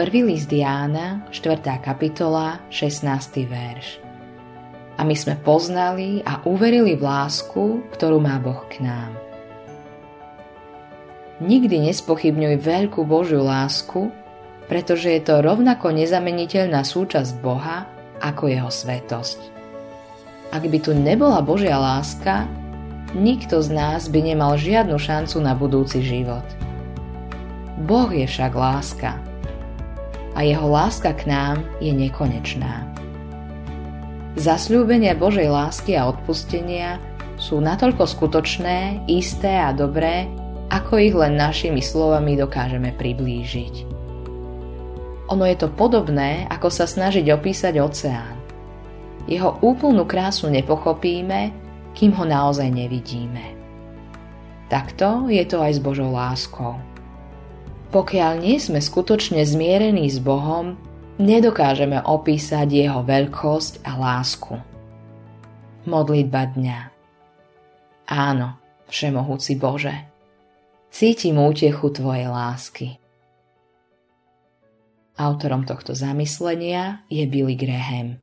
Prvý list Jána, 4. kapitola, 16. verš. A my sme poznali a uverili v lásku, ktorú má Boh k nám. Nikdy nespochybňuj veľkú Božiu lásku, pretože je to rovnako nezameniteľná súčasť Boha ako jeho svetosť. Ak by tu nebola Božia láska, nikto z nás by nemal žiadnu šancu na budúci život. Boh je však láska a jeho láska k nám je nekonečná. Zasľúbenia Božej lásky a odpustenia sú natoľko skutočné, isté a dobré, ako ich len našimi slovami dokážeme priblížiť. Ono je to podobné, ako sa snažiť opísať oceán. Jeho úplnú krásu nepochopíme, kým ho naozaj nevidíme. Takto je to aj s Božou láskou. Pokiaľ nie sme skutočne zmierení s Bohom, nedokážeme opísať Jeho veľkosť a lásku. Modlitba dňa Áno, Všemohúci Bože, cítim útechu Tvojej lásky. Autorom tohto zamyslenia je Billy Graham.